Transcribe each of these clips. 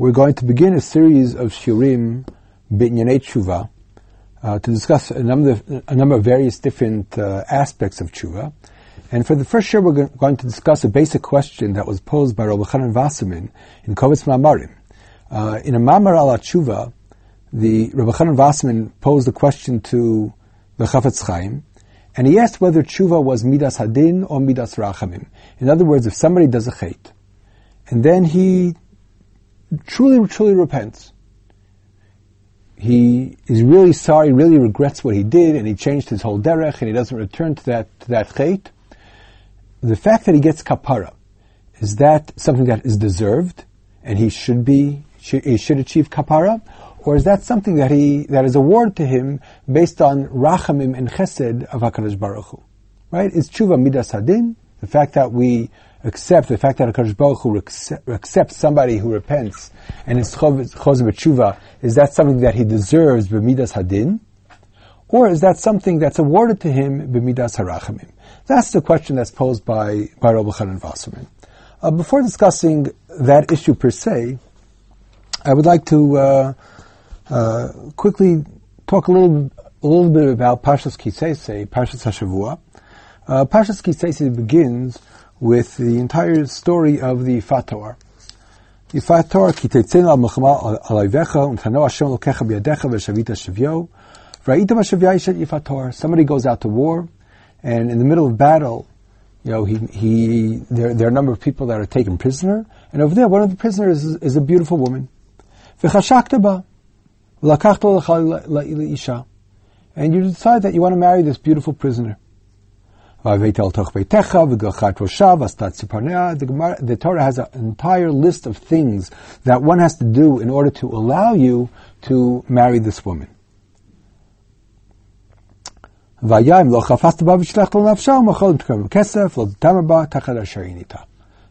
we're going to begin a series of shirim b'inyanei tshuva uh, to discuss a number of, a number of various different uh, aspects of tshuva. And for the first year, we're going to discuss a basic question that was posed by Rabbi Chanan Wasserman in Kovetz Ma'amarim. Uh, in a Mamar al tshuva, the Rabbi Chanan Wasserman posed a question to the Chafetz Chaim, and he asked whether tshuva was midas hadin or midas rachamim. In other words, if somebody does a chait, and then he truly, truly repents. He is really sorry, really regrets what he did, and he changed his whole derech, and he doesn't return to that to that chait. The fact that he gets kapara is that something that is deserved, and he should be he should achieve kapara, or is that something that he that is awarded to him based on rachamim and chesed of Hakadosh Baruch Hu? Right? Is tshuva midas hadin? The fact that we accept the fact that HaKadosh Baruch Hu accepts somebody who repents and is choz b'tshuva, is that something that he deserves b'midas hadin? Or is that something that's awarded to him b'midas harachamim? That's the question that's posed by, by Rabbi Chanan Wasserman. Uh, before discussing that issue per se, I would like to uh, uh, quickly talk a little, a little bit about Parshas Ki Seitzei, Parshas Hashavua. Uh, Parshas Ki Seitzei begins with the entire story of the Fator. The Fator, ki al melchama alayvecha, untano Hashem lokecha biyadecha v'shavita shavyo, v'ra'ita v'shavya yishet yifator. Somebody goes out to war, and in the middle of battle, you know, he, he, there, there are a number of people that are taken prisoner, and over there, one of the prisoners is, is a beautiful woman. And you decide that you want to marry this beautiful prisoner. The, Torah has an entire list of things that one has to do in order to allow you to marry this woman.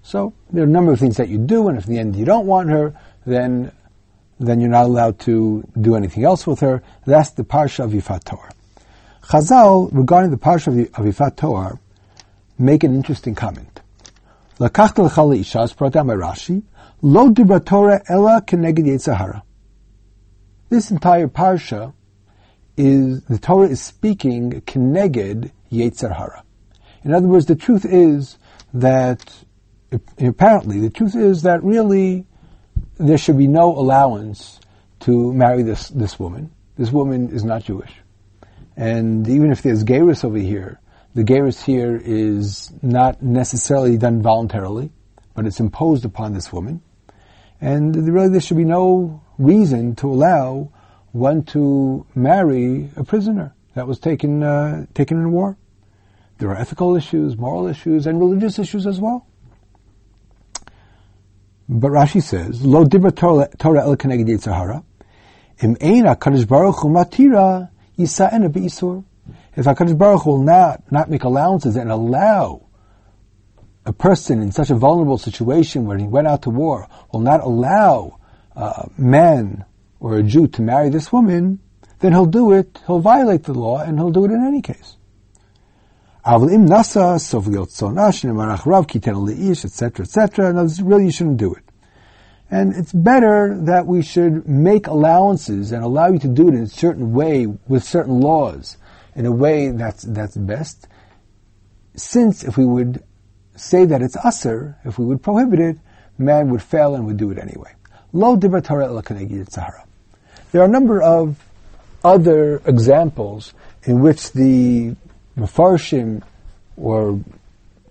So there are a number of things that you do, and if in the end you don't want her, then then you're not allowed to do anything else with her. That's the parsha of Yifat Torah. Chazal, regarding the parsha of, the, of Ifat Toar, make an interesting comment. Lakachta l'chal isha, as brought down by Rashi, lo dibra Torah ela keneged Yetzer Hara. This entire parsha is, the Torah is speaking keneged Yetzer Hara. In other words, the truth is that, apparently, the truth is that really there should be no allowance to marry this, this woman. This woman is not Jewish. And even if there's gerus over here, the gerus here is not necessarily done voluntarily, but it's imposed upon this woman. And really there should be no reason to allow one to marry a prisoner that was taken, uh, taken in war. There are ethical issues, moral issues, and religious issues as well. But Rashi says, Lo dibra Torah el keneged Yetzer Hara, im eina kadosh baruch hu matira Yisa'ena be'isur. If HaKadosh Baruch will not, not make allowances and allow a person in such a vulnerable situation where he went out to war, will not allow uh, a man or a Jew to marry this woman, then he'll do it, he'll violate the law, and he'll do it in any case. etc., etc. No, really you shouldn't do it. And it's better that we should make allowances and allow you to do it in a certain way with certain laws, in a way that's, that's best. Since if we would say that it's usser, if we would prohibit it, man would fail and would do it anyway. Lo Sahara. There are a number of other examples in which the Mefarshim or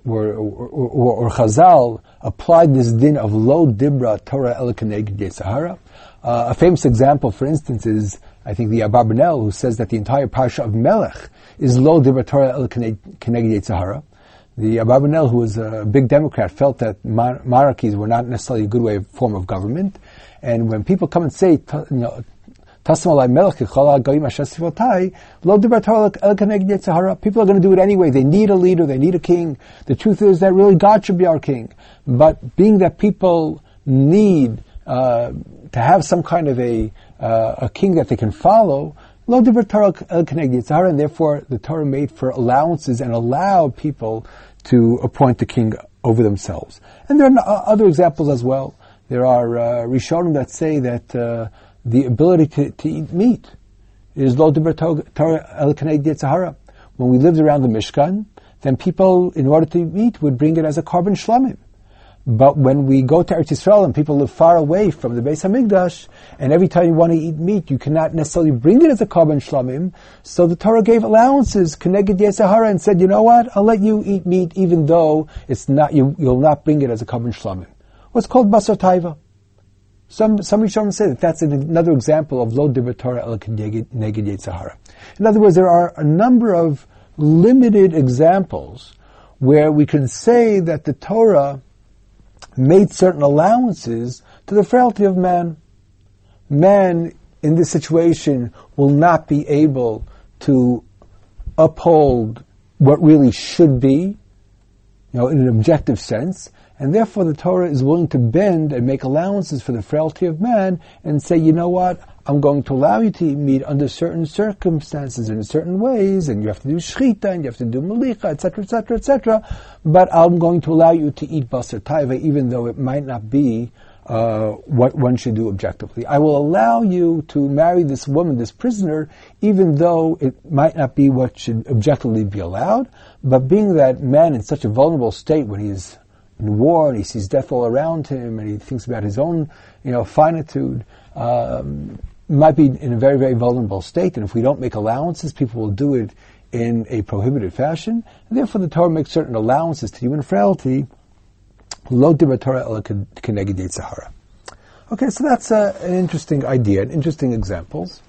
or, or, or, or Chazal applied this din of lo dibra Torah el keneged Sahara. Uh, a famous example, for instance, is I think the Abarbanel who says that the entire parsha of Melech is lo dibra Torah el keneged Sahara. The Abarbanel, who was a big Democrat, felt that monarchies were not necessarily a good way of form of government, and when people come and say, you know, People are going to do it anyway. They need a leader. They need a king. The truth is that really God should be our king. But being that people need uh, to have some kind of a uh, a king that they can follow, and therefore the Torah made for allowances and allowed people to appoint the king over themselves. And there are other examples as well There are uh, Rishonim that say that uh, the ability to, to eat meat is lo Torah el. When we lived around the Mishkan, then people, in order to eat meat, would bring it as a korban shlamim. But when we go to Eretz Yisrael and people live far away from the Beis Hamikdash, and every time you want to eat meat, you cannot necessarily bring it as a korban shlamim. So the Torah gave allowances, connected Yesahara, and said, you know what? I'll let you eat meat even though it's not you, will not bring it as a korban shlamim. What's called basar taiva. Some some Rishonim say that that's another example of lo divrei Torah el neged Sahara. In other words, there are a number of limited examples where we can say that the Torah made certain allowances to the frailty of man. Man in this situation will not be able to uphold what really should be, you know, in an objective sense, and therefore the Torah is willing to bend and make allowances for the frailty of man and say, you know what, I'm going to allow you to eat meat under certain circumstances in certain ways, and you have to do shchita, and you have to do malicha, etc., etc., etc. But I'm going to allow you to eat basar taiva, even though it might not be uh, what one should do objectively. I will allow you to marry this woman, this prisoner, even though it might not be what should objectively be allowed. But being that man in such a vulnerable state when he's in war and he sees death all around him and he thinks about his own, you know, finitude, um, might be in a very, very vulnerable state, and if we don't make allowances, people will do it in a prohibited fashion. And therefore, the Torah makes certain allowances to human frailty. Lo Torah Sahara. Okay, so that's uh, an interesting idea, an interesting examples.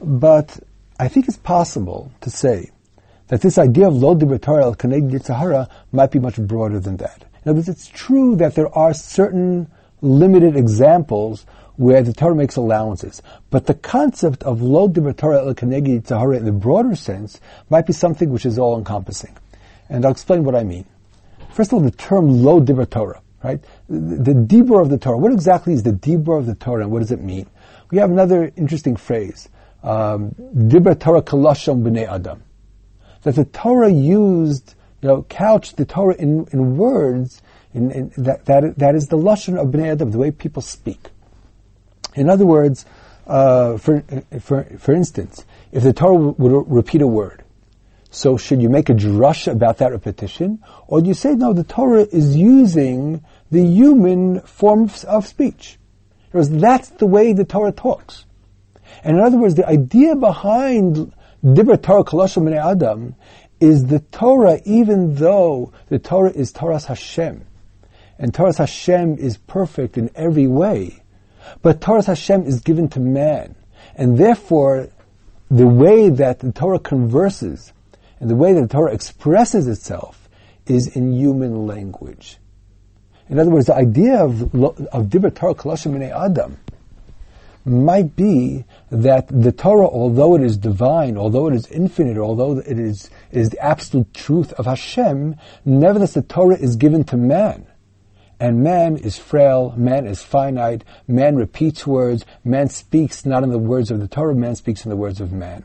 But I think it's possible to say that this idea of lo Torah el Sahara might be much broader than that. In other words, it's true that there are certain limited examples where the Torah makes allowances. But the concept of lo divrei Torah el tzahara in the broader sense might be something which is all encompassing. And I'll explain what I mean. First of all, the term lo divrei Torah, right? The, the dibur of the Torah. What exactly is the dibur of the Torah and what does it mean? We have another interesting phrase, um, dibur Torah kalashon b'nei adam. That the Torah used, you know, couched the Torah in, in words, in, in, that, that, that is the lashon of b'nei adam, the way people speak. In other words, uh, for, for, for instance, if the Torah would repeat a word, so should you make a drush about that repetition? Or do you say, no, the Torah is using the human forms of speech? Because that's the way the Torah talks. And in other words, the idea behind Dibra Torah Koloshim Adam is the Torah, even though the Torah is Torah's Hashem, and Torah's Hashem is perfect in every way, but Torah Hashem is given to man. And therefore, the way that the Torah converses and the way that the Torah expresses itself is in human language. In other words, the idea of, of Dibber Torah Koloshim Adam might be that the Torah, although it is divine, although it is infinite, although it is, it is the absolute truth of Hashem, nevertheless the Torah is given to man. And man is frail, man is finite, man repeats words, man speaks not in the words of the Torah, man speaks in the words of man.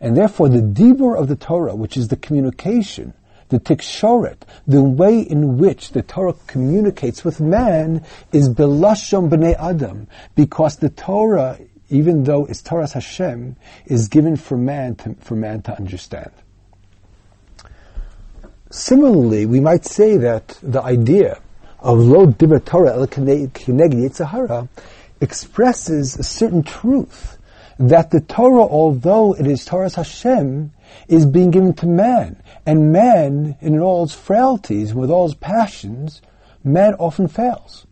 And therefore the dibur of the Torah, which is the communication, the tikshoret, the way in which the Torah communicates with man is belashon b'nei adam, because the Torah, even though it's Torah Hashem, is given for man to, for man to understand. Similarly, we might say that the idea of lo dibur Torah el Yetzer Hara expresses a certain truth that the Torah, although it is Torah's Hashem, is being given to man. And man, in all its frailties, with all its passions, man often fails.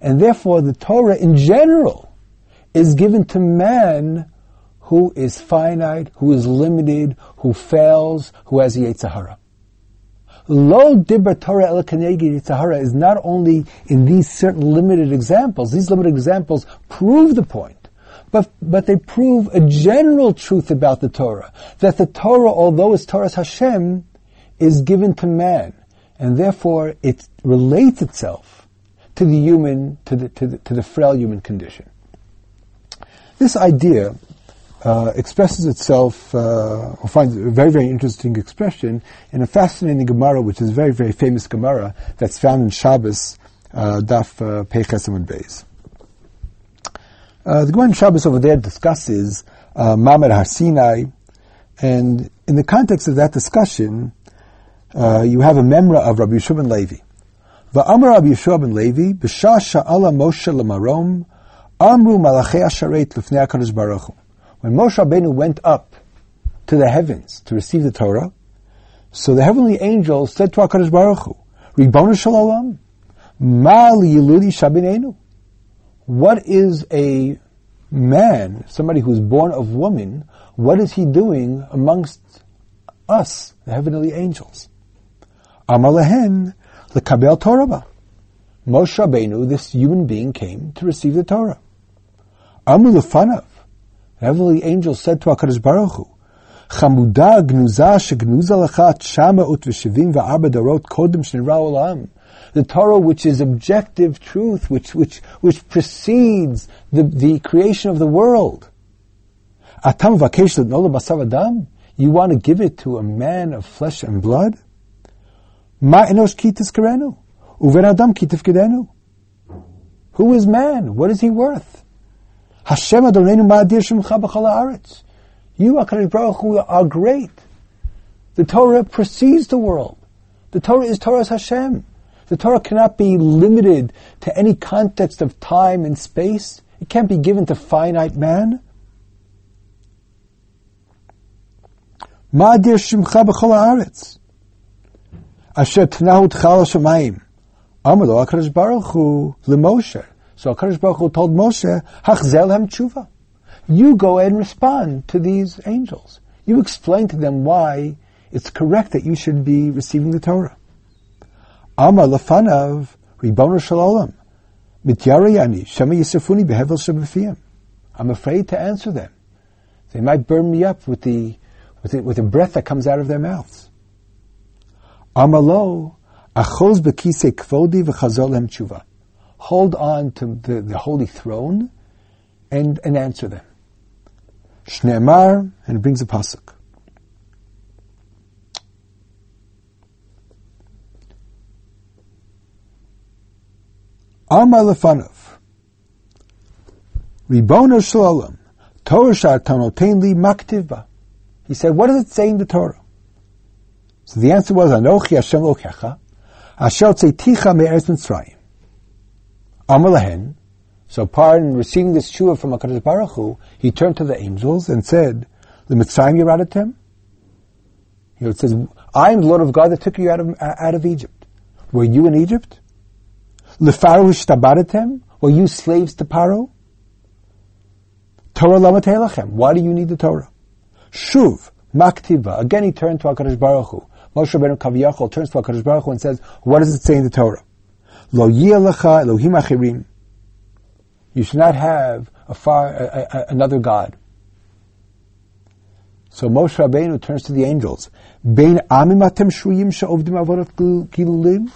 And therefore the Torah in general is given to man who is finite, who is limited, who fails, who has the Yetzer Hara. Lo dibber Torah el Yetzer Hara is not only in these certain limited examples, these limited examples prove the point, but, but they prove a general truth about the Torah, that the Torah, although it's Torah's Hashem, is given to man, and therefore it relates itself to the human, to the, to the, to the frail human condition. This idea uh, expresses itself, uh, or finds a very, very interesting expression in a fascinating Gemara, which is a very, very famous Gemara that's found in Shabbos, uh, Daf uh, Pechesim Beis. Uh, the Gemara Shabbos over there discusses uh, Mamad Har and in the context of that discussion, uh, you have a memra of Rabbi Yehoshua ben Levi. Va'amar Rabbi Yehoshua ben Levi, b'shah sha'ala Moshe l'marom, amru malachei asharet l'fnei HaKadosh Baruch. When Moshe Rabbeinu went up to the heavens to receive the Torah, so the heavenly angels said to HaKadosh Baruch Hu, Ribbonu Shalom, Ma liyiludi shabinenu. What is a man, somebody who's born of woman, what is he doing amongst us, the heavenly angels? Amar lehen lekabel Torah. Moshe Rabbeinu, this human being, came to receive the Torah. Amru lefanav. The heavenly angel said to HaKadosh Baruch Hu, Chamuda gnuza shegnuza lachat shama ut v'shivim v'arba darot kodem shnira olam the Torah which is objective truth, which, which, which precedes the, the creation of the world. Atam vakesh adam. You want to give it to a man of flesh and blood? Ma enosh kitis kerenu. Uven adam kitif kedenu. Who is man? What is he worth? Hashem Adonenu ma'adir shemcha b'chol haaretz. You, HaKadosh Baruch Hu, are great. The Torah precedes the world. The Torah is Torah's Hashem. The Torah cannot be limited to any context of time and space. It can't be given to finite man. Haaretz. Asher. So HaKadosh Baruch Hu told Moshe, Hachzel hem tshuva. You go and respond to these angels. You explain to them why it's correct that you should be receiving the Torah. Amar lefanav ribono shalom mityarayani shema yisafuni behevel shebefiyim. I'm afraid to answer them. They might burn me up with the with the, with the breath that comes out of their mouths. Amalo achoz bekise kvodi v'chazol hem tshuva. Hold on to the, the holy throne and, and answer them. Shneemar, and it brings a pasuk. Amar lefanov. Ribono shalom. Torah shar li maktivba. He said, what does it say in the Torah? So the answer was, Anochi Hashem lokecha, asher tzeticha me'eretz Mitzrayim. Amar lehen. So pardon, receiving this shua from HaKadosh Baruch Hu, he turned to the angels and said, the Mitzrayim Yeradatem? You know, it says, I am the Lord of God that took you out of, out of Egypt. Were you in Egypt? Lefaru shtabaratem? Were you slaves to Paro? Torah lamateilachem. Why do you need the Torah? Shuv, maktiva. Again he turned to HaKadosh Baruch Hu. Moshe Rabbeinu Kaviyachol turns to HaKadosh Baruch Hu and says, what does it say in the Torah? Lo lecha Elohim achirim. You should not have a far, a, a, another God. So Moshe Rabbeinu turns to the angels. Bein amim atem shuyim she'ovdim avodat gilulim?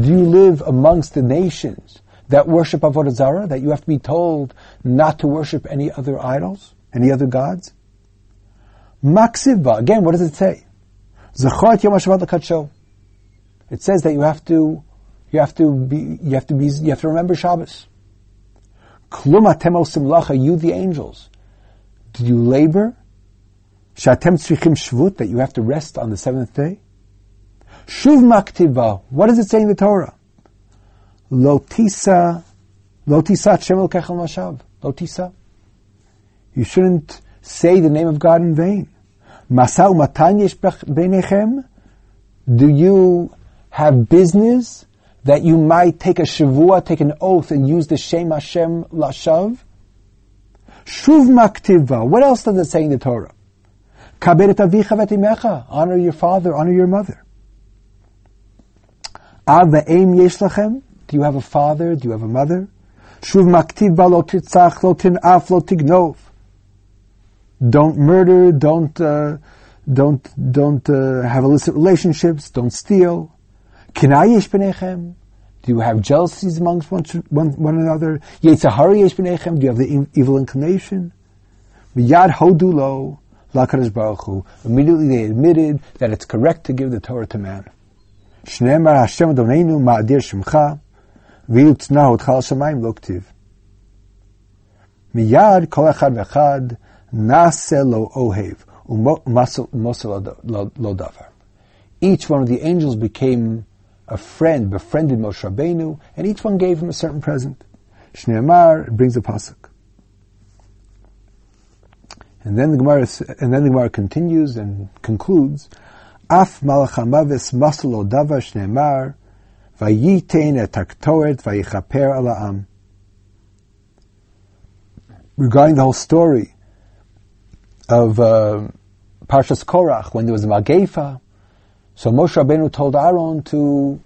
Do you live amongst the nations that worship Avodah Zarah, that you have to be told not to worship any other idols, any other gods? Maksivba, again, what does it say? Zachot Yom HaShabbat It says that you have to, you have to be, you have to be, you have to remember Shabbos. Klum atem simlacha, you the angels. Did you labor? Shatem tzrichim shvut, that you have to rest on the seventh day? Shuv maktiva. What does it say in the Torah? Lotisa, lotisa shemel kechel mashav. Lotisa. You shouldn't say the name of God in vain. Masau matan yesh beinechem. Do you have business that you might take a shavua, take an oath, and use the Shem Hashem lashav? Shuv maktiva. What else does it say in the Torah? Kaberet avicha. Honor your father, honor your mother. Av ve'em yesh lachem? Do you have a father? Do you have a mother? Shuv maktiv ba lo titzach. Don't murder, don't, uh, don't, don't uh, have illicit relationships, don't steal. Kinayesh b'nechem? Do you have jealousies amongst one, one, one another? Yetzahari yesh? Do you have the evil inclination? Miyad hodulo. Immediately they admitted that it's correct to give the Torah to man. Shneemar Hashem Adonenu Ma'adir Shemcha. ויותנהו תחל שמיים לא כתיב. מיד כל אחד ואחד נעשה לו אוהב, ומוסר לו דבר. Each one of the angels became a friend, befriended Moshe Rabbeinu, and each one gave him a certain present. Shneemar brings a pasuk. And then the Gemara, and then the Gemara continues and concludes, Af malach hamavis masalo davar shneemar, vayitein et haktoret vayichaper ala'am. Regarding the whole story of uh, Parshas Korach, when there was a Magefa, so Moshe Rabbeinu told Aaron to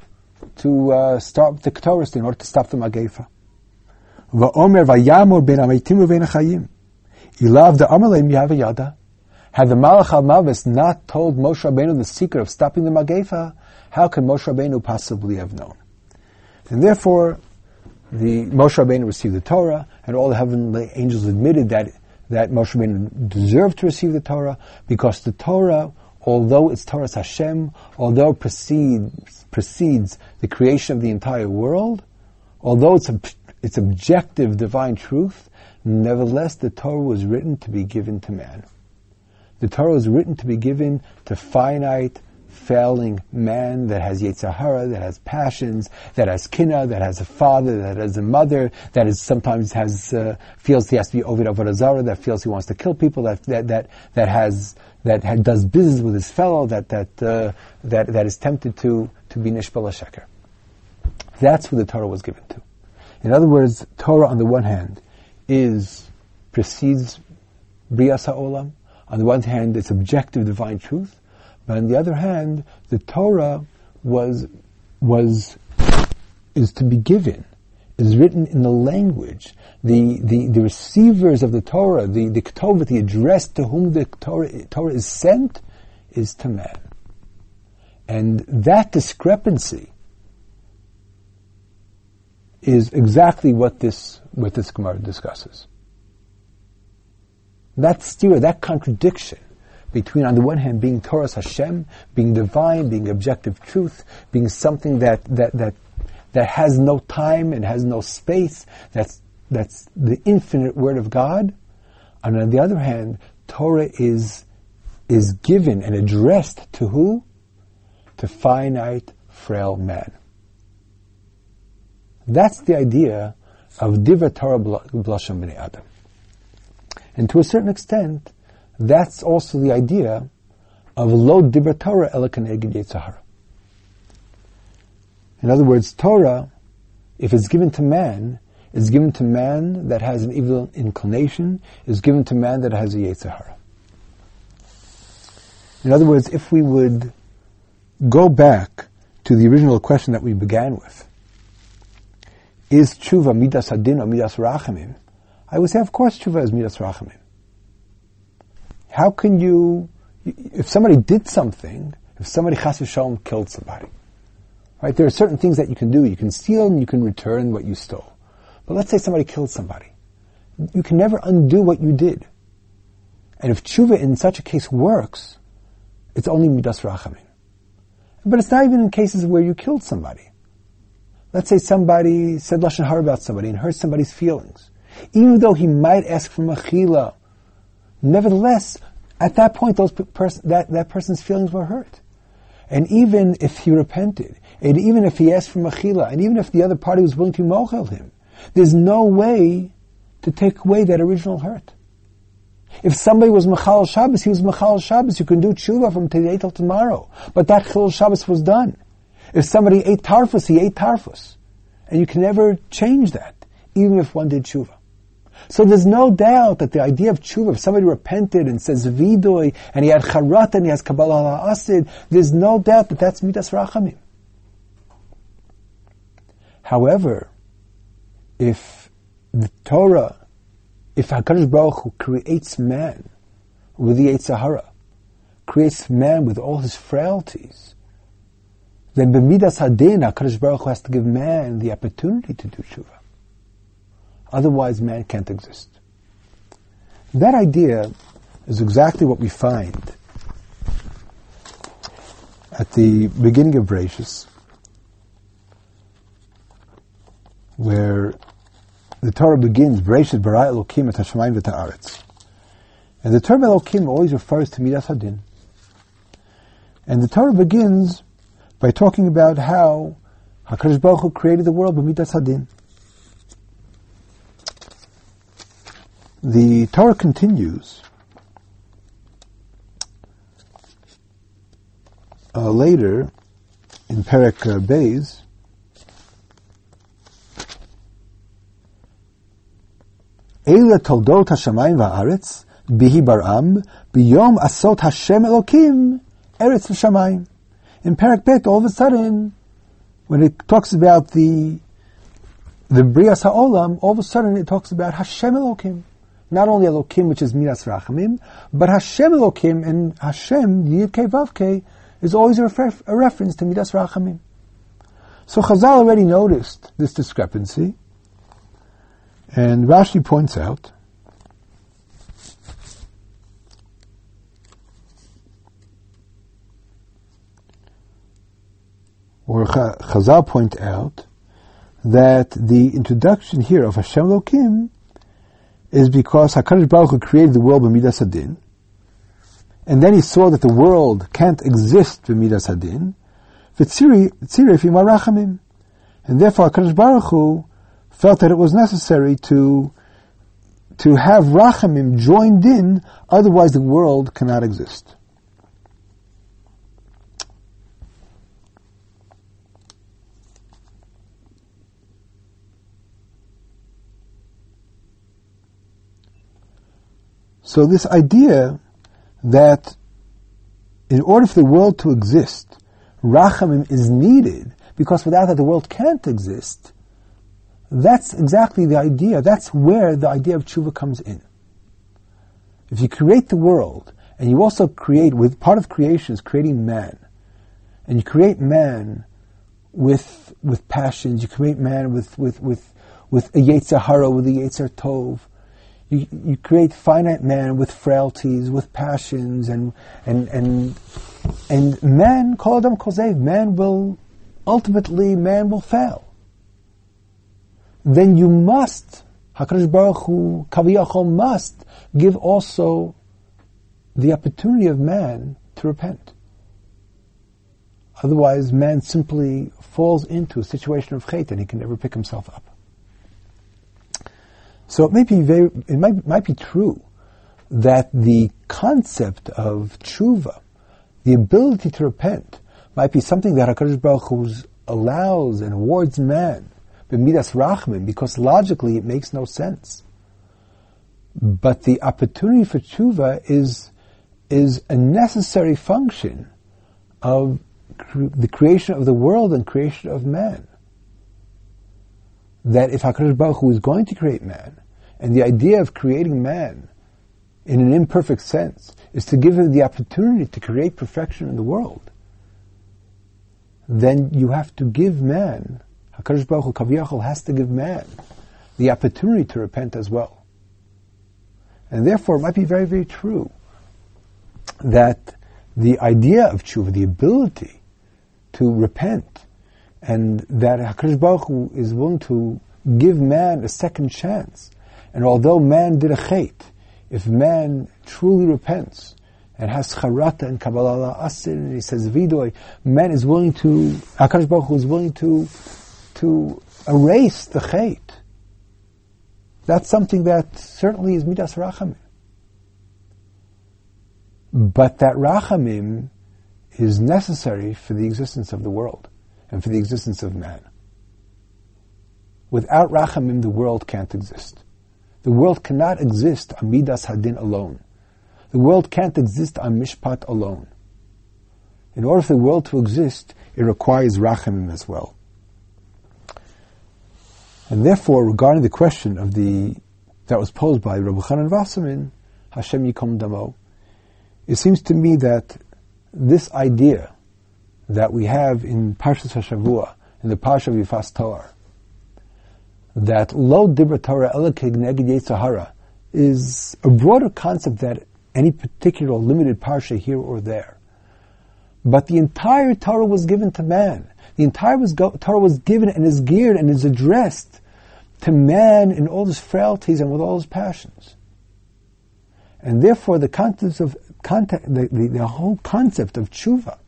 to uh, start the Ketores in order to stop the Magefa. Va'omer vayamor ben ameitim u'ben achayim. Ilav the amalem yava yada. Had the Malach HaMavis not told Moshe Rabbeinu the secret of stopping the Magefa, how can Moshe Rabbeinu possibly have known? And therefore, the Moshe Rabbeinu received the Torah, and all the heavenly angels admitted that that Moshe Rabbeinu deserved to receive the Torah because the Torah although it's Torah Hashem, although it precedes, precedes the creation of the entire world, although it's, it's objective divine truth, nevertheless the Torah was written to be given to man. The Torah is written to be given to finite, failing man that has Yetzirah, that has passions, that has kina, that has a father, that has a mother, that is sometimes has uh, feels he has to be Ovid Avodah that feels he wants to kill people, that that that, that has that had, does business with his fellow, that that uh, that that is tempted to to be nishbal sheker. That's who the Torah was given to. In other words, Torah on the one hand is precedes Brias Olam. On the one hand, it's objective divine truth, but on the other hand, the Torah was was is to be given is written in the language. The, the, the receivers of the Torah, the, the Ketovat, the address to whom the Torah, Torah is sent, is to man. And that discrepancy is exactly what this, what this Gemara discusses. That steer, that contradiction between, on the one hand, being Torah Hashem, being divine, being objective truth, being something that, that, that that has no time and has no space. That's, that's the infinite Word of God. And on the other hand, Torah is, is given and addressed to who? To finite, frail man. That's the idea of Diva Torah Blasham B'nai Adam. And to a certain extent, that's also the idea of Lo Dibra Torah Elakaneged Yetzahara. In other words, Torah, if it's given to man, is given to man that has an evil inclination, is given to man that has a Yetzirah. In other words, if we would go back to the original question that we began with, is tshuva midas hadin or midas rachamim? I would say, of course, tshuva is midas rachamim. How can you, if somebody did something, if somebody chas v'shalom killed somebody, Right? There are certain things that you can do. You can steal and you can return what you stole. But let's say somebody killed somebody. You can never undo what you did. And if tshuva in such a case works, it's only midas rachamim. But it's not even in cases where you killed somebody. Let's say somebody said lashon hara about somebody and hurt somebody's feelings, even though he might ask for machila. Nevertheless, at that point, those pers- that, that person's feelings were hurt. And even if he repented, and even if he asked for machila, and even if the other party was willing to mochel him, there's no way to take away that original hurt. If somebody was Machal Shabbos, he was Machal Shabbos. You can do tshuva from today till tomorrow. But that Chil Shabbos was done. If somebody ate tarfus, he ate tarfus. And you can never change that, even if one did tshuva. So there's no doubt that the idea of tshuva, if somebody repented and says vidoy, and he had charat and he has kabbalah asid, there's no doubt that that's midas rachamim. However, if the Torah, if HaKadosh Baruch Hu creates man with the Sahara, creates man with all his frailties, then b'midas hadin, HaKadosh Baruch Hu has to give man the opportunity to do tshuva. Otherwise, man can't exist. That idea is exactly what we find at the beginning of Bereshis, where the Torah begins, Bereshit bara Elokim et hashamayim v'ta'aretz. And the term Elokim always refers to Midas Hadin. And the Torah begins by talking about how HaKadosh Baruch Hu created the world by Midas Hadin. The Torah continues uh, later in Perek uh, Beis, Eila toldot hashamayim va'aretz, bihi baram, biyom asot Hashem Elokim, eretz v'shamayim. In Perek Bet, all of a sudden, when it talks about the the Brias Ha'olam, all of a sudden it talks about Hashem Elokim. Not only Elokim, which is Midas Rachamim, but Hashem Elokim and Hashem, Yid Kei Vav Kei, is always a, refer- a reference to Midas Rachamim. So Chazal already noticed this discrepancy, and Rashi points out or Chazal point out that the introduction here of Hashem Lokim is because Hakadosh Baruch Hu created the world by Midas Hadin, and then he saw that the world can't exist with Midas Hadin, and therefore Hakadosh Baruch Hu felt that it was necessary to to have Rachamim joined in, otherwise the world cannot exist. So this idea that in order for the world to exist, rachamim is needed because without that the world can't exist. That's exactly the idea. That's where the idea of tshuva comes in. If you create the world and you also create with part of creation is creating man, and you create man with with passions, you create man with with with with a yetzer hara, with a yetzer tov, you, you create finite man with frailties, with passions, and and and and man, call Adam Kozev, man will ultimately man will fail. Then you must, Hakadosh Baruch Hu Kaviyachol must give also the opportunity of man to repent. Otherwise, man simply falls into a situation of chait and he can never pick himself up. So it may be very, it might, might be true that the concept of tshuva, the ability to repent, might be something that HaKadosh Baruch Hu allows and awards man, b'midas rachman, because logically it makes no sense. But the opportunity for tshuva is, is a necessary function of cre- the creation of the world and creation of man that if HaKadosh Baruch Hu is going to create man, and the idea of creating man in an imperfect sense is to give him the opportunity to create perfection in the world, then you have to give man, HaKadosh Baruch Hu Kaviyachol has to give man the opportunity to repent as well. And therefore it might be very, very true that the idea of tshuva, the ability to repent, and that HaKadosh Baruch Hu is willing to give man a second chance. And although man did a chait, if man truly repents and has charata and kabbalah asin, and he says vidoy, man is willing to, Hakadosh Baruch Hu is willing to to erase the chait. That's something that certainly is midas rachamim. But that rachamim is necessary for the existence of the world and for the existence of man. Without rachamim, the world can't exist. The world cannot exist on Midas Hadin alone. The world can't exist on Mishpat alone. In order for the world to exist, it requires Rachamim as well. And therefore, regarding the question of the that was posed by Rabbi Chanan Wasserman, Hashem Yikom Damo, it seems to me that this idea that we have in Parshas Hashavua, in the Parsha of Yifas Torah, that lo dibra Torah elakig neged Sahara is a broader concept than any particular limited parsha here or there. But the entire Torah was given to man. The entire was go- Torah was given and is geared and is addressed to man in all his frailties and with all his passions. And therefore, the of the, the, the, whole concept of tshuva,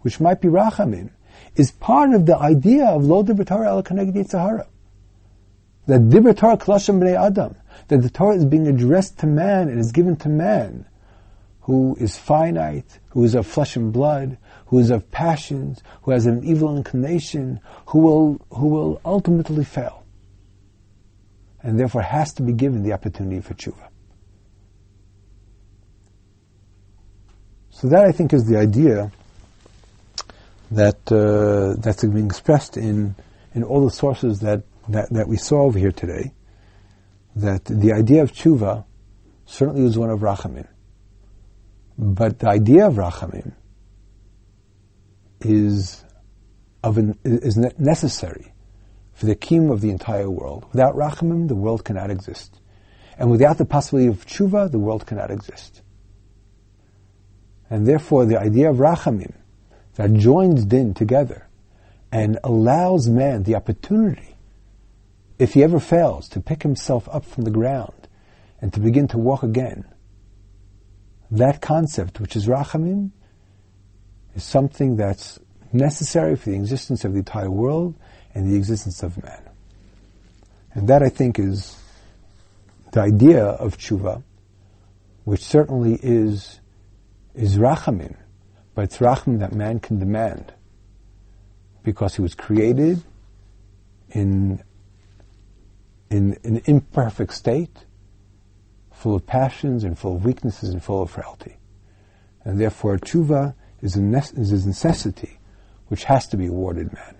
which might be rachamim, is part of the idea of lo dibber el Sahara. That dibber Torah b'nei adam, that the Torah is being addressed to man and is given to man, who is finite, who is of flesh and blood, who is of passions, who has an evil inclination, who will, who will ultimately fail. And therefore has to be given the opportunity for tshuva. So that I think is the idea that uh, that's being expressed in in all the sources that, that, that we saw over here today. That the idea of tshuva certainly was one of rachamim, but the idea of rachamim is of an, is necessary for the kingdom of the entire world. Without rachamim, the world cannot exist, and without the possibility of tshuva, the world cannot exist. And therefore, the idea of rachamim that joins din together and allows man the opportunity, if he ever fails, to pick himself up from the ground and to begin to walk again. That concept, which is rachamim, is something that's necessary for the existence of the entire world and the existence of man. And that, I think, is the idea of tshuva, which certainly is is rachamim, but it's rachamim that man can demand because he was created in, in, an imperfect state, full of passions and full of weaknesses and full of frailty. And therefore, tshuva is a, is a necessity which has to be awarded man.